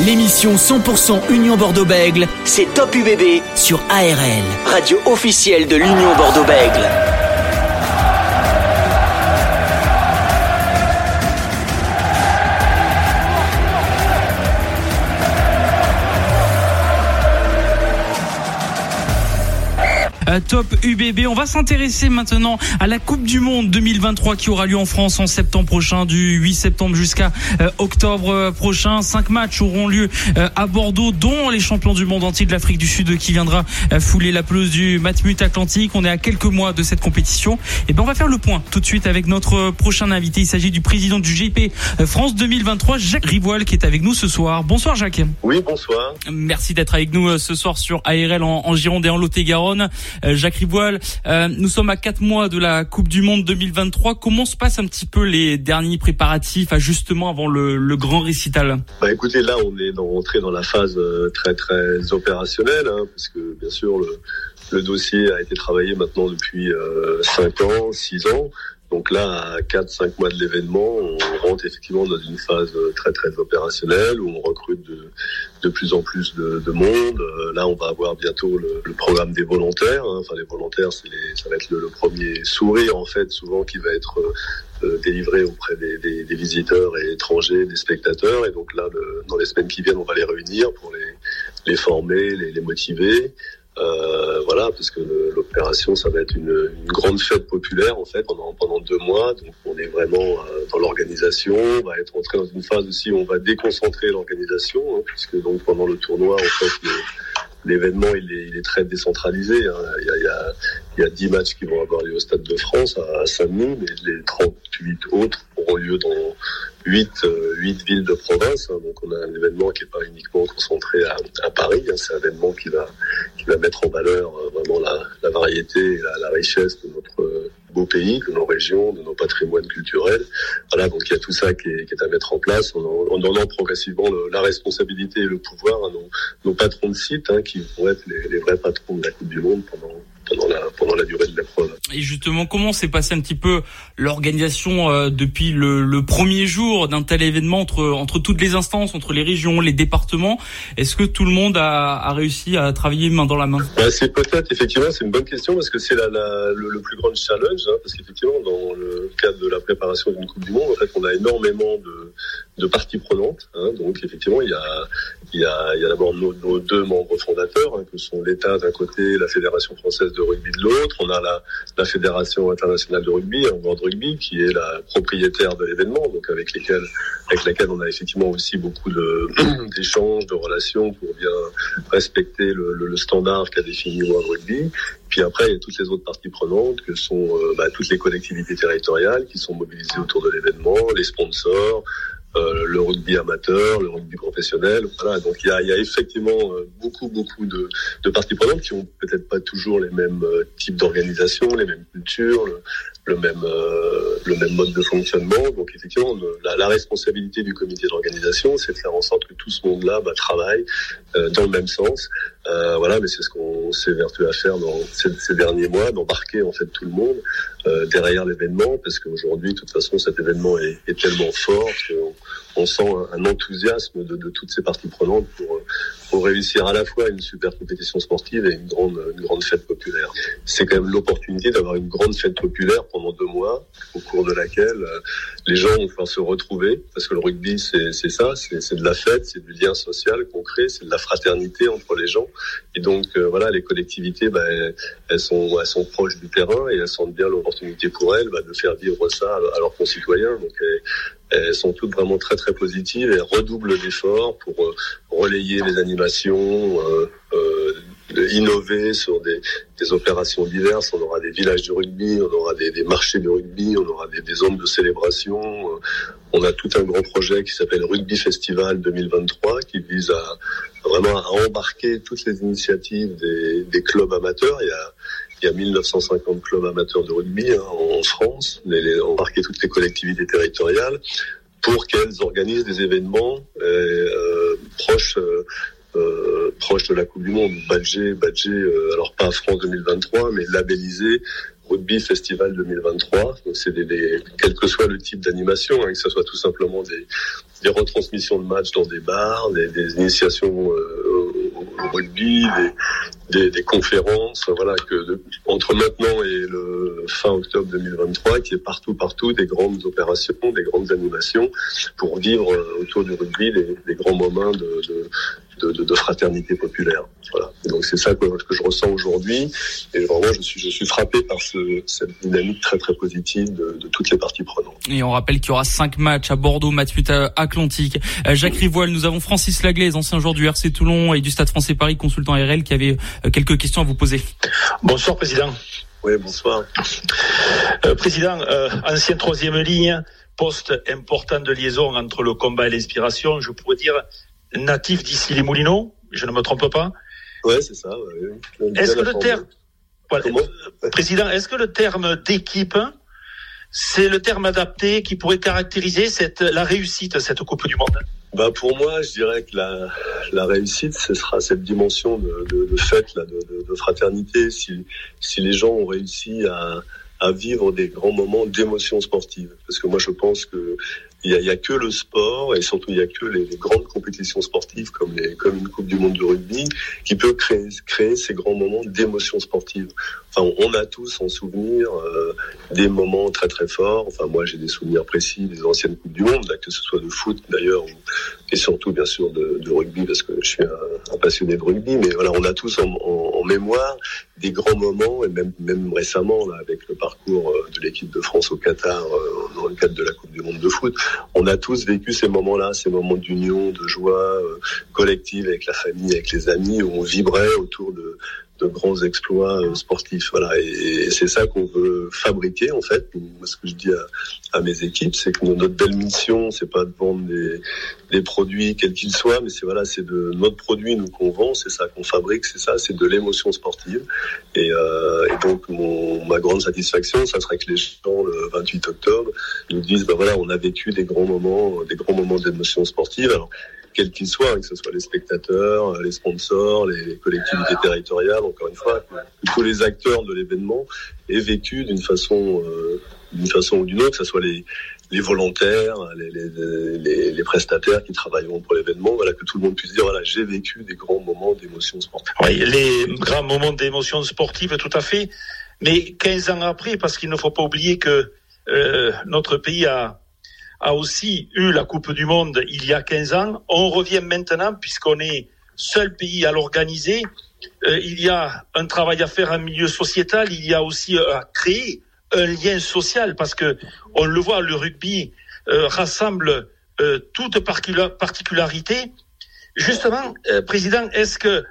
L'émission 100% Union Bordeaux-Bègle, c'est Top UBB sur ARL, radio officielle de l'Union Bordeaux-Bègle. Top UBB. On va s'intéresser maintenant à la Coupe du Monde 2023 qui aura lieu en France en septembre prochain, du 8 septembre jusqu'à euh, octobre euh, prochain. Cinq matchs auront lieu à Bordeaux, dont les champions du monde entier de l'Afrique du Sud qui viendra fouler la pelouse du Matmut Atlantique. On est à quelques mois de cette compétition. Et ben on va faire le point tout de suite avec notre prochain invité. Il s'agit du président du GP France 2023, Jacques Rivoil, qui est avec nous ce soir. Bonsoir Jacques. Oui, bonsoir. Merci d'être avec nous ce soir sur ARL en, en Gironde et en Lot-et-Garonne. Euh, Jacques Rivoil, euh, nous sommes à quatre mois de la Coupe du Monde 2023. Comment se passent un petit peu les derniers préparatifs, justement avant le, grand récital? Bah Écoutez, là, on est rentré dans la phase euh, très très opérationnelle, hein, parce que bien sûr le, le, dossier a été travaillé maintenant depuis cinq ans, six ans. Donc là, à 4-5 mois de l'événement, on rentre effectivement dans une phase très très opérationnelle où on recrute de, de plus en plus de, de, monde. Euh, là, on va avoir bientôt le, programme des volontaires. Hein. Enfin, les volontaires, ça va être le, premier sourire en fait, souvent qui va être euh, délivré auprès des, des, visiteurs et étrangers, des spectateurs. Et donc là, dans les semaines qui viennent, on va les réunir pour les, les former, les, motiver. Euh, voilà, parce que l'opération, ça va être une, grande fête populaire en fait pendant deux mois. Donc on est vraiment euh, dans l'organisation. On va être entré dans une phase aussi où on va déconcentrer l'organisation, hein, puisque donc pendant le tournoi, en fait, l'événement il est, très décentralisé. Hein. Il, y a, il, y a, il y a 10 matchs qui vont avoir lieu au Stade de France à, Saint-Denis, mais les 38 autres auront lieu dans huit, euh, huit villes de province. Hein. donc on a un événement qui n'est pas uniquement concentré à, à Paris. C'est un événement qui va, qui va mettre en valeur euh, vraiment la, la variété et la, la, richesse de notre beau pays, de nos régions, de nos patrimoines culturels. Voilà, donc il y a tout ça qui est, qui est à mettre en place en, en donnant progressivement le, la responsabilité et le pouvoir à nos, nos patrons de site, hein, qui vont être les, les vrais patrons de la Coupe du Monde pendant pendant la, pendant la durée de l'épreuve. Et justement, comment s'est passé un petit peu l'organisation euh, depuis le, premier jour d'un tel événement entre, toutes les instances, entre les régions, les départements? Est-ce que tout le monde a, réussi à travailler main dans la main? Bah, C'est peut-être, effectivement, c'est une bonne question parce que c'est le, plus grand challenge, hein, parce qu'effectivement, dans le cadre de la préparation d'une Coupe du Monde, en fait, on a énormément de, parties prenantes. Hein, donc, effectivement, il y a, d'abord nos, deux membres fondateurs, hein, que sont l'État d'un côté, la Fédération française de rugby de l'autre. On a Fédération internationale de rugby, en World Rugby, qui est la propriétaire de l'événement, donc avec lesquels, avec laquelle on a effectivement aussi beaucoup d'échanges, de, relations pour bien respecter le, standard qu'a défini World Rugby. Puis après, il y a toutes les autres parties prenantes que sont euh, bah, toutes les collectivités territoriales qui sont mobilisées autour de l'événement, les sponsors, le rugby amateur, le rugby professionnel. Voilà, donc il y a, y a effectivement euh, beaucoup beaucoup de, de parties prenantes qui ont peut-être pas toujours les mêmes euh, types d'organisation, les mêmes cultures, le, le même euh, le même mode de fonctionnement. Donc effectivement, la, la responsabilité du comité d'organisation, c'est de faire en sorte que tout ce monde-là bah, travaille euh, dans le même sens. Euh, voilà, mais c'est ce qu'on s'est vertu à faire dans ces, derniers mois, d'embarquer en fait tout le monde euh, derrière l'événement, parce qu'aujourd'hui, de toute façon, cet événement est, tellement fort on sent un, enthousiasme de, de, toutes ces parties prenantes pour, pour réussir à la fois une super compétition sportive et une grande, une grande fête populaire. C'est quand même l'opportunité d'avoir une grande fête populaire pendant deux mois, au cours de laquelle euh, les gens vont pouvoir se retrouver, parce que le rugby, c'est ça, c'est de la fête, c'est du lien social concret, c'est de la fraternité entre les gens. Et donc, euh, voilà, les collectivités, bah, elles, sont, elles sont proches du terrain et elles sentent bien l'opportunité pour elles bah, de faire vivre ça à, à leurs concitoyens. Donc, elles, sont toutes vraiment très très positives et redoublent d'efforts pour euh, relayer les animations, euh, euh, innover sur des, des, opérations diverses. On aura des villages de rugby, on aura des, des marchés de rugby, on aura des, des, zones de célébration. On a tout un grand projet qui s'appelle Rugby Festival 2023 qui vise à vraiment à embarquer toutes les initiatives des, des clubs amateurs. Il y a il y a 1950 clubs amateurs de rugby hein, en France, les, les, embarquer toutes les collectivités territoriales pour qu'elles organisent des événements euh, euh, proches euh, euh, de la Coupe du Monde, badgé, badgé, euh, alors pas France 2023, mais labellisé Rugby Festival 2023. Donc c'est des, des, quel que soit le type d'animation, hein, que ce soit tout simplement des, des retransmissions de matchs dans des bars, des, des initiations euh, rugby, des, conférences, voilà, que entre maintenant et le fin octobre 2023, qui est partout, partout des grandes opérations, des grandes animations pour vivre euh, autour du rugby les, grands moments de de, de, de, fraternité populaire. Voilà. donc c'est ça que, que, je ressens aujourd'hui. Et vraiment, je suis, je suis frappé par ce, cette dynamique très très positive de, de, toutes les parties prenantes. Et on rappelle qu'il y aura cinq matchs à Bordeaux, Mathieu Atlantique. Euh, Jacques Rivoile, nous avons Francis Laglaise, ancien joueur du RC Toulon et du Stade Français Paris, consultant RL, qui avait euh, quelques questions à vous poser. Bonsoir président. Oui, bonsoir. Euh, président, euh, ancien troisième ligne, poste important de liaison entre le combat et l'inspiration, je pourrais dire natif d'ici les Moulineaux, je ne me trompe pas. Ouais, c'est ça. Ouais. Est-ce que le terme, voilà, président, est-ce que le terme d'équipe, c'est le terme adapté qui pourrait caractériser cette la réussite de cette Coupe du Monde? Bah pour moi, je dirais que la, la réussite, ce sera cette dimension de, de, de fête, là, de, de, de, fraternité. Si, si les gens ont réussi à, à vivre des grands moments d'émotion sportive, parce que moi je pense que il y a, a, que le sport et surtout il y a que les, les, grandes compétitions sportives comme les comme une Coupe du Monde de rugby qui peut créer créer ces grands moments d'émotion sportive. Enfin, on a tous en souvenir euh, des moments très très forts. Enfin, moi j'ai des souvenirs précis des anciennes Coupes du Monde, là, que ce soit de foot d'ailleurs et surtout bien sûr de, de, rugby parce que je suis un, un, passionné de rugby. Mais voilà, on a tous en, en, en mémoire des grands moments et même même récemment là avec le parcours euh, de l'équipe de France au Qatar euh, dans le cadre de la Coupe du Monde de foot on a tous vécu ces moments-là, ces moments d'union, de joie euh, collective avec la famille, avec les amis, où on vibrait autour de, de grands exploits euh, sportifs. Voilà, et, c'est ça qu'on veut fabriquer en fait. Moi, ce que je dis à, mes équipes, c'est que notre belle mission, c'est pas de vendre des, des produits quels qu'ils soient, mais c'est voilà, c'est de notre produit nous qu'on vend, c'est ça qu'on fabrique, c'est ça, c'est de l'émotion sportive. Et, euh, et donc mon, ma grande satisfaction, ça serait que les gens le 28 octobre nous disent, ben voilà, on a vécu des grands moments, des grands moments d'émotion sportive. Quels qu'ils soient, hein, que ce soit les spectateurs, les sponsors, les collectivités territoriales, encore une fois, tous les acteurs de l'événement aient vécu d'une façon, euh, d'une façon ou d'une autre, que ce soit les, les volontaires, les, les, les, les, prestataires qui travailleront pour l'événement, voilà, que tout le monde puisse dire, voilà, j'ai vécu des grands moments d'émotion sportive. Oui, les grands moments d'émotion sportive, tout à fait. Mais 15 ans après, parce qu'il ne faut pas oublier que euh, notre pays a a aussi eu la Coupe du Monde il y a 15 ans. On revient maintenant, puisqu'on est seul pays à l'organiser. Euh, il y a un travail à faire en milieu sociétal. Il y a aussi euh, à créer un lien social, parce que on le voit, le rugby euh, rassemble euh, toute particularité. Justement, président, est-ce que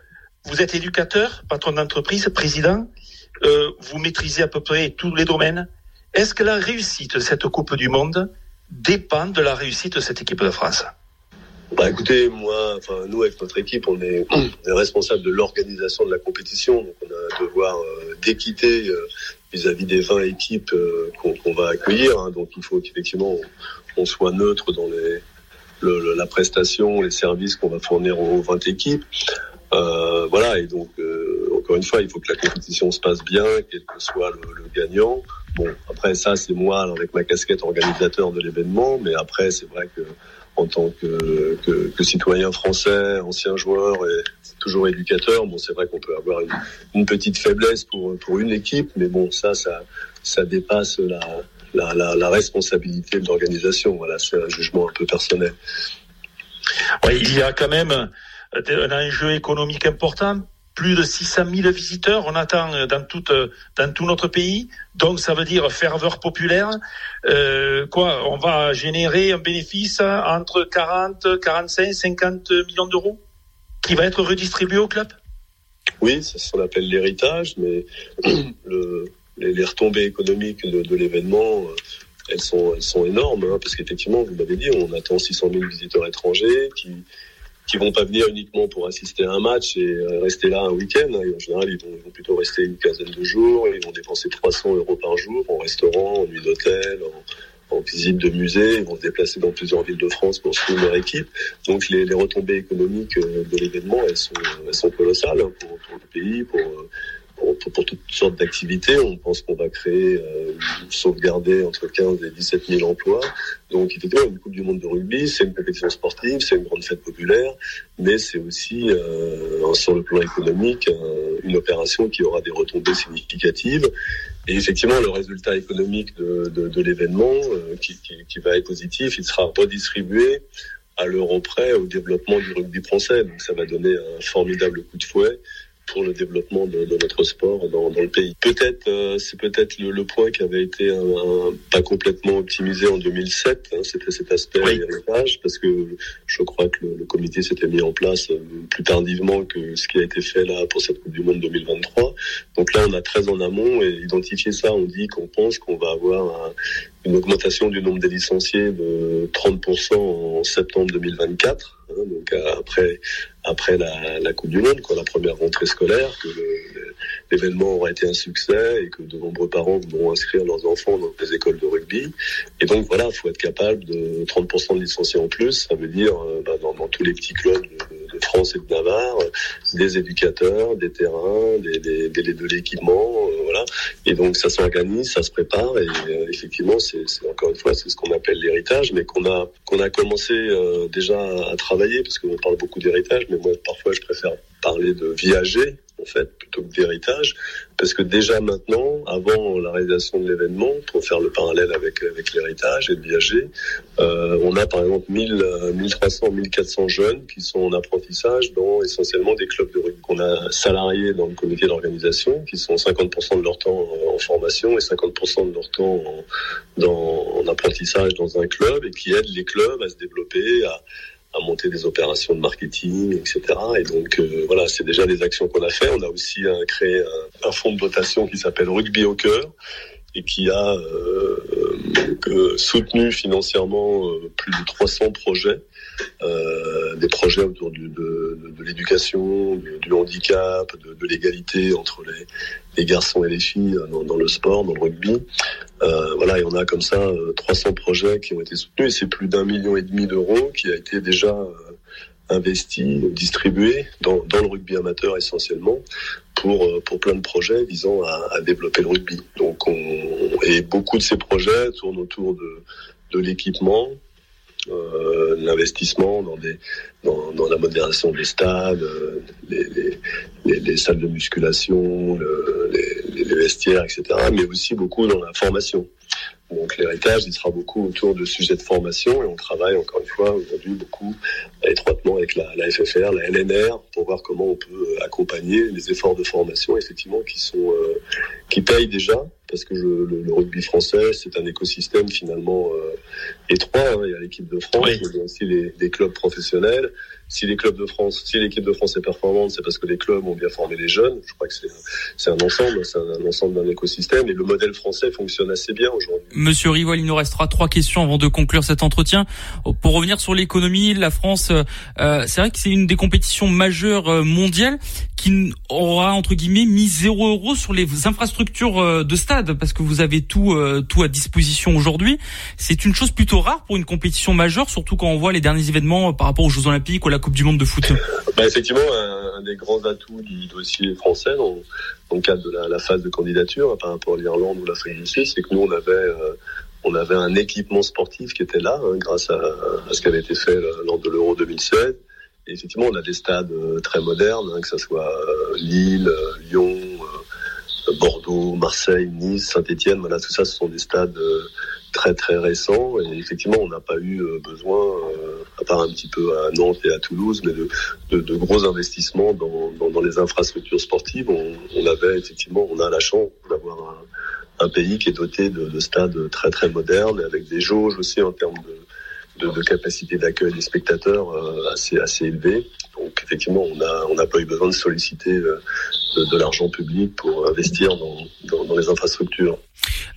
vous êtes éducateur, patron d'entreprise, président, vous maîtrisez à peu près tous les domaines? Est-ce que la réussite de cette Coupe du Monde dépend de la réussite de cette équipe de France bah écoutez, moi, enfin nous avec notre équipe, on est, on est responsable de l'organisation de la compétition, donc on a un devoir euh, d'équité euh, vis-à-vis des 20 équipes euh, qu'on qu va accueillir. Hein, donc il faut qu'effectivement on, on, soit neutre dans les, le, le, la prestation, les services qu'on va fournir aux 20 équipes. Euh, voilà, et donc encore une fois, il faut que la compétition se passe bien, quel que soit le, le gagnant. Bon, après ça, c'est moi avec ma casquette organisateur de l'événement, mais après, c'est vrai que en tant que, que, que, citoyen français, ancien joueur et toujours éducateur, bon, c'est vrai qu'on peut avoir une, petite faiblesse pour, pour une équipe, mais bon, ça, ça, ça dépasse la, la, la, responsabilité de l'organisation. Voilà, c'est un jugement un peu personnel. Oui, il y a quand même un enjeu économique important plus de 600 000 visiteurs, on attend dans, toute, dans tout notre pays. Donc ça veut dire ferveur populaire. Euh, quoi On va générer un bénéfice entre 40, 45, 50 millions d'euros qui va être redistribué au club? Oui, c'est ce qu'on appelle l'héritage, mais le, les, retombées économiques de, de l'événement, elles sont, elles sont énormes, hein, parce qu'effectivement, vous l'avez dit, on attend 600 000 visiteurs étrangers qui qui vont pas venir uniquement pour assister à un match et rester là un week-end. En général, ils vont, ils vont, plutôt rester une quinzaine de jours. Ils vont dépenser 300 euros par jour en restaurant, en nuit d'hôtel, en, en, visite de musée. Ils vont se déplacer dans plusieurs villes de France pour suivre leur équipe. Donc les, les retombées économiques de l'événement, elles sont, elles sont colossales pour, pour, le pays, pour, pour, toutes sortes d'activités. On pense qu'on va créer, euh, sauvegarder entre 15 et 17 000 emplois. Donc effectivement, une Coupe du Monde de rugby, c'est une compétition sportive, c'est une grande fête populaire, mais c'est aussi euh, sur le plan économique une opération qui aura des retombées significatives. Et effectivement, le résultat économique de, de, de l'événement, euh, qui, qui, qui, va être positif, il sera redistribué à l'euro près au développement du rugby français. Donc ça va donner un formidable coup de fouet pour le développement de, de notre sport dans, dans, le pays. Peut-être, euh, c'est peut-être le, le, point qui avait été un, pas complètement optimisé en 2007. Hein, C'était cet aspect oui. héritage, parce que je crois que le, le comité s'était mis en place euh, plus tardivement que ce qui a été fait là pour cette Coupe du Monde 2023. Donc là, on a très en amont et identifié ça, on dit qu'on pense qu'on va avoir un, une augmentation du nombre des licenciés de 30% en septembre 2024. Hein, donc après après la, la, Coupe du Monde, quoi, la première rentrée scolaire, que l'événement aura été un succès et que de nombreux parents voudront inscrire leurs enfants dans des écoles de rugby. Et donc voilà, il faut être capable de 30% de licenciés en plus. Ça veut dire euh, bah, dans, dans, tous les petits clubs France et de Navarre, des éducateurs, des terrains, des, des, des de l'équipement, euh, voilà. Et donc ça s'organise, ça se prépare et euh, effectivement, c'est encore une fois, c'est ce qu'on appelle l'héritage, mais qu'on a qu'on a commencé euh, déjà à travailler parce qu'on parle beaucoup d'héritage mais moi parfois je préfère parler de viager en fait plutôt que d'héritage parce que déjà maintenant avant la réalisation de l'événement pour faire le parallèle avec avec l'héritage et le viager euh, on a par exemple 1000 1300 1400 jeunes qui sont en apprentissage dans essentiellement des clubs de rugby. Qu'on a salariés dans le comité d'organisation qui sont 50% de leur temps en formation et 50% de leur temps en, en apprentissage dans un club et qui aident les clubs à se développer à à monter des opérations de marketing, etc. Et donc euh, voilà, c'est déjà des actions qu'on a fait. On a aussi euh, créé un, un, fonds de dotation qui s'appelle Rugby au cœur et qui a euh, euh soutenu financièrement euh, plus de 300 projets, des projets autour de, l'éducation, du, handicap, de, l'égalité entre les, garçons et les filles dans, dans, le sport, dans le rugby. voilà, et on a comme ça 300 projets qui ont été soutenus et c'est plus d'un million et demi d'euros qui a été déjà investi, distribué dans, le rugby amateur essentiellement pour pour plein de projets visant à, développer le rugby. Donc on, et beaucoup de ces projets tournent autour de l'équipement, euh, l'investissement dans des dans, dans, la modération des stades, euh, les, les, les, les, salles de musculation, le, les, vestiaires, etc. Mais aussi beaucoup dans la formation. Donc l'héritage, il sera beaucoup autour de sujets de formation et on travaille encore une fois aujourd'hui beaucoup étroitement avec la, la, FFR, la LNR pour voir comment on peut accompagner les efforts de formation effectivement qui sont euh, qui payent déjà parce que je, le, le, rugby français c'est un écosystème finalement euh, étroit. Hein. Il y a l'équipe de France, oui. il y a aussi les, les clubs professionnels si les clubs de France, si l'équipe de France est performante, c'est parce que les clubs ont bien formé les jeunes. Je crois que c'est un ensemble, c'est un, ensemble d'un écosystème et le modèle français fonctionne assez bien aujourd'hui. Monsieur Rival, il nous restera trois questions avant de conclure cet entretien. Pour revenir sur l'économie, la France, euh, c'est vrai que c'est une des compétitions majeures euh, mondiales qui aura entre guillemets mis zéro euro sur les infrastructures euh, de stade parce que vous avez tout euh, tout à disposition aujourd'hui. C'est une chose plutôt rare pour une compétition majeure, surtout quand on voit les derniers événements par rapport aux Jeux Olympiques ou la Coupe du Monde de foot. Bah effectivement, un, des grands atouts du dossier français dans, le cadre de la, phase de candidature hein, par rapport à l'Irlande ou l'Afrique du Sud, c'est que nous on avait euh, on avait un équipement sportif qui était là hein, grâce à, ce qui avait été fait lors de l'Euro 2016 et effectivement, on a des stades euh, très modernes, hein, que ce soit euh, Lille, euh, Lyon, Bordeaux, Marseille, Nice, Saint-Etienne. Voilà, tout ça, ce sont des stades très très récents. Et effectivement, on n'a pas eu besoin, part un petit peu à Nantes et à Toulouse, mais de, gros investissements dans, les infrastructures sportives. On, avait effectivement, on a la chance d'avoir un, pays qui est doté de, de, stades très très modernes, avec des jauges aussi en termes de capacité d'accueil des spectateurs euh, assez assez élevée. Donc effectivement, on a on n'a pas eu besoin de solliciter euh, de, l'argent public pour investir dans, les infrastructures.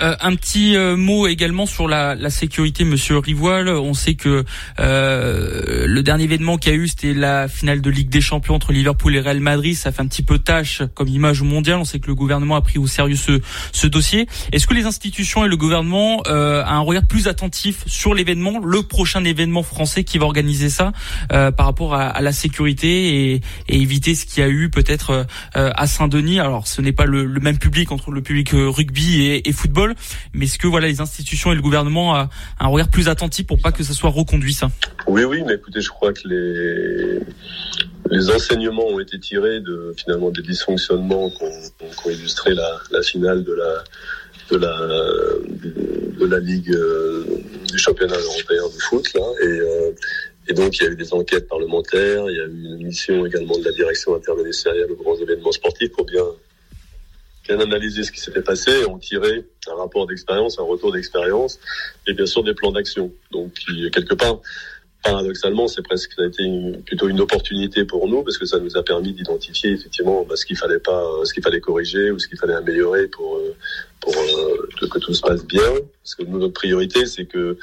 Euh, un petit euh, mot également sur la, la, sécurité, Monsieur Rivoil. On sait que euh, le dernier événement qu'il y a eu, c'était la finale de Ligue des Champions entre Liverpool et Real Madrid. Ça fait un petit peu tâche comme image mondiale. On sait que le gouvernement a pris au sérieux ce, ce dossier. Est-ce que les institutions et le gouvernement euh, a un regard plus attentif sur l'événement, le prochain événement français qui va organiser ça, par rapport à, à la sécurité et, et, éviter ce qu'il y a eu peut-être à Saint-Denis? Alors, ce n'est pas le, le, même public entre le public rugby et football mais est-ce que voilà les institutions et le gouvernement a un regard plus attentif pour pas que ça soit reconduit ça? Oui, oui, mais écoutez, je crois que les les enseignements ont été tirés de finalement des dysfonctionnements qu'ont illustré la, la, finale de la de la de, la ligue euh, du championnat européen de foot là. Et euh, et donc, il y a eu des enquêtes parlementaires, il y a eu une mission également de la direction interministérielle aux grands événements sportifs pour bien bien analysé ce qui s'était passé et ont tiré un rapport d'expérience, un retour d'expérience et bien sûr des plans d'action. Donc quelque part, paradoxalement, c'est presque ça a été plutôt une opportunité pour nous parce que ça nous a permis d'identifier effectivement bah, ce qu'il fallait pas, ce qu'il fallait corriger ou ce qu'il fallait améliorer pour euh, pour euh, que tout se passe bien. Parce que nous, notre priorité, c'est que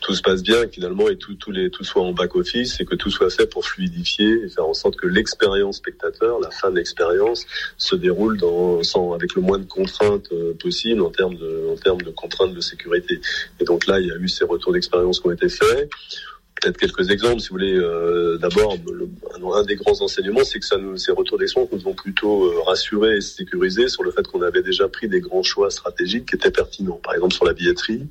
tout se passe bien finalement et tout, tout, les, tout soit en back-office et que tout soit fait pour fluidifier et faire en sorte que l'expérience spectateur, la fin de l'expérience, se déroule dans, sans, avec le moins de contraintes euh, possible en termes de, en termes de contraintes de sécurité. Et donc là, il y a eu ces retours d'expérience qui ont été faits. Peut-être quelques exemples, si vous voulez. Euh, D'abord, un, des grands enseignements, c'est que ça nous, ces retours d'expérience nous ont plutôt euh, rassurés et sécurisés sur le fait qu'on avait déjà pris des grands choix stratégiques qui étaient pertinents. Par exemple, sur la billetterie,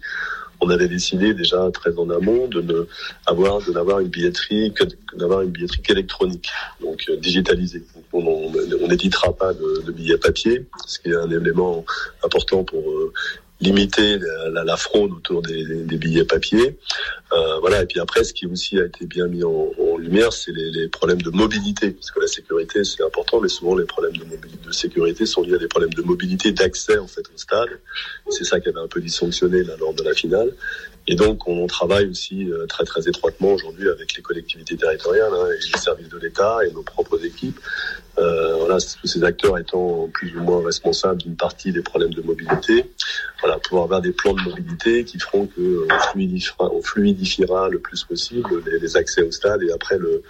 on avait décidé déjà très en amont de ne avoir n'avoir une billetterie d'avoir une billetterie qu'électronique, donc euh, digitalisée. On n'éditera pas de, de, billets papier, ce qui est un élément important pour euh, limiter la, la, fraude autour des, des, billets papier. Euh, voilà. Et puis après, ce qui aussi a été bien mis en, en lumière, c'est les, les, problèmes de mobilité, parce que la sécurité c'est important, mais souvent les problèmes de, mobilité, de sécurité sont liés à des problèmes de mobilité, d'accès en fait au stade. C'est ça qui avait un peu dysfonctionné là, lors de la finale. Et donc, on travaille aussi euh, très très étroitement aujourd'hui avec les collectivités territoriales hein, et les services de l'État et nos propres équipes. Euh, voilà, tous ces acteurs étant plus ou moins responsables d'une partie des problèmes de mobilité. Voilà, pouvoir avoir des plans de mobilité qui feront que euh, on fluidifiera, on fluidifiera le plus possible les, les accès au stade et après le,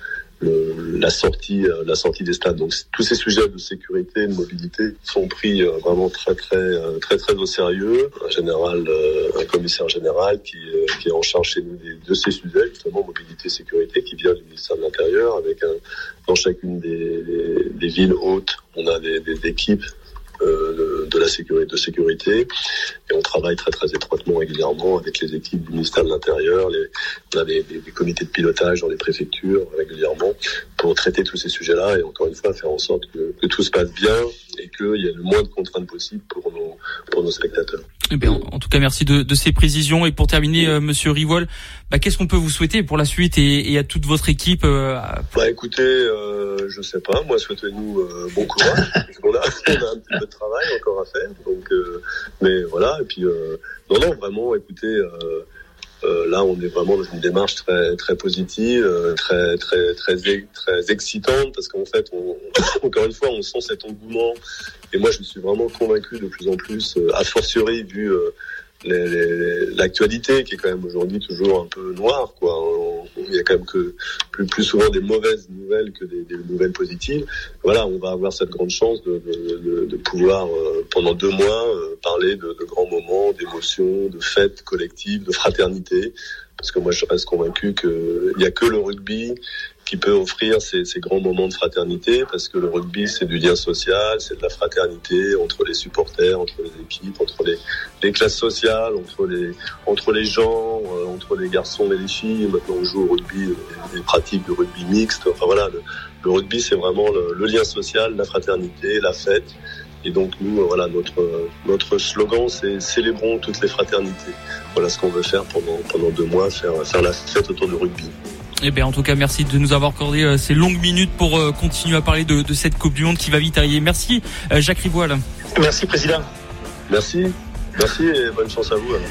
la sortie, euh, la sortie des stades. Donc tous ces sujets de sécurité, de mobilité sont pris euh, vraiment très très euh, très très au sérieux. Un général, un commissaire général qui, est en charge chez nous de ces sujets, justement mobilité, sécurité, qui vient du ministère de l'Intérieur avec dans chacune des, des, villes hautes, on a des équipes euh, de la sécurité, de sécurité. Et on travaille très très étroitement régulièrement avec les équipes du ministère de l'Intérieur. Les, on a des, des, comités de pilotage dans les préfectures régulièrement pour traiter tous ces sujets-là et encore une fois faire en sorte que, que tout se passe bien et qu'il y ait le moins de contraintes possibles pour nos, pour nos spectateurs. Eh bien, en tout cas, merci de, de ces précisions. Et pour terminer, euh, Monsieur Rivol, bah, qu'est-ce qu'on peut vous souhaiter pour la suite et, et à toute votre équipe euh, Bah, écoutez, euh, je sais pas. Moi, souhaitez-nous euh, bon courage. on, a, on, a, un petit peu de travail encore à faire. Donc, euh, mais voilà. Et puis, non, non, vraiment, écoutez. Euh, là, on est vraiment dans une démarche très très positive, très très très très excitante parce qu'en fait, encore une fois, on sent cet engouement. Et moi, je suis vraiment convaincu de plus en plus, a fortiori vu l'actualité qui est quand même aujourd'hui toujours un peu noire quoi. Il y a quand même que plus, souvent des mauvaises nouvelles que des, nouvelles positives. Voilà on va avoir cette grande chance de, pouvoir euh, pendant deux mois euh, parler de, grands moments d'émotions de fêtes collectives de fraternité. Parce que moi je reste convaincu qu'il n'y a que le rugby qui peut offrir ces, grands moments de fraternité, parce que le rugby, c'est du lien social, c'est de la fraternité entre les supporters, entre les équipes, entre les, les classes sociales, entre les, entre les gens, euh, entre les garçons et les filles. Maintenant, on joue au rugby, des pratiques de rugby mixte. Enfin voilà, le, le rugby, c'est vraiment le, le, lien social, la fraternité, la fête. Et donc nous, euh, voilà, notre notre slogan, c'est célébrons toutes les fraternités. Voilà ce qu'on veut faire pendant pendant deux mois, faire faire la fête autour du rugby. Eh bien, en tout cas, merci de nous avoir accordé euh, ces longues minutes pour euh, continuer à parler de, de, cette Coupe du Monde qui va vite arriver. Merci, euh, Jacques Rivoil. Merci, Président. Merci. Merci et bonne chance à vous. Alors.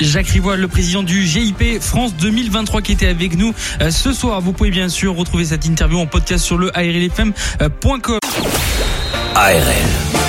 Jacques Rivoil, le président du GIP France 2023 qui était avec nous ce soir. Vous pouvez bien sûr retrouver cette interview en podcast sur le ARLFM.com. ARL.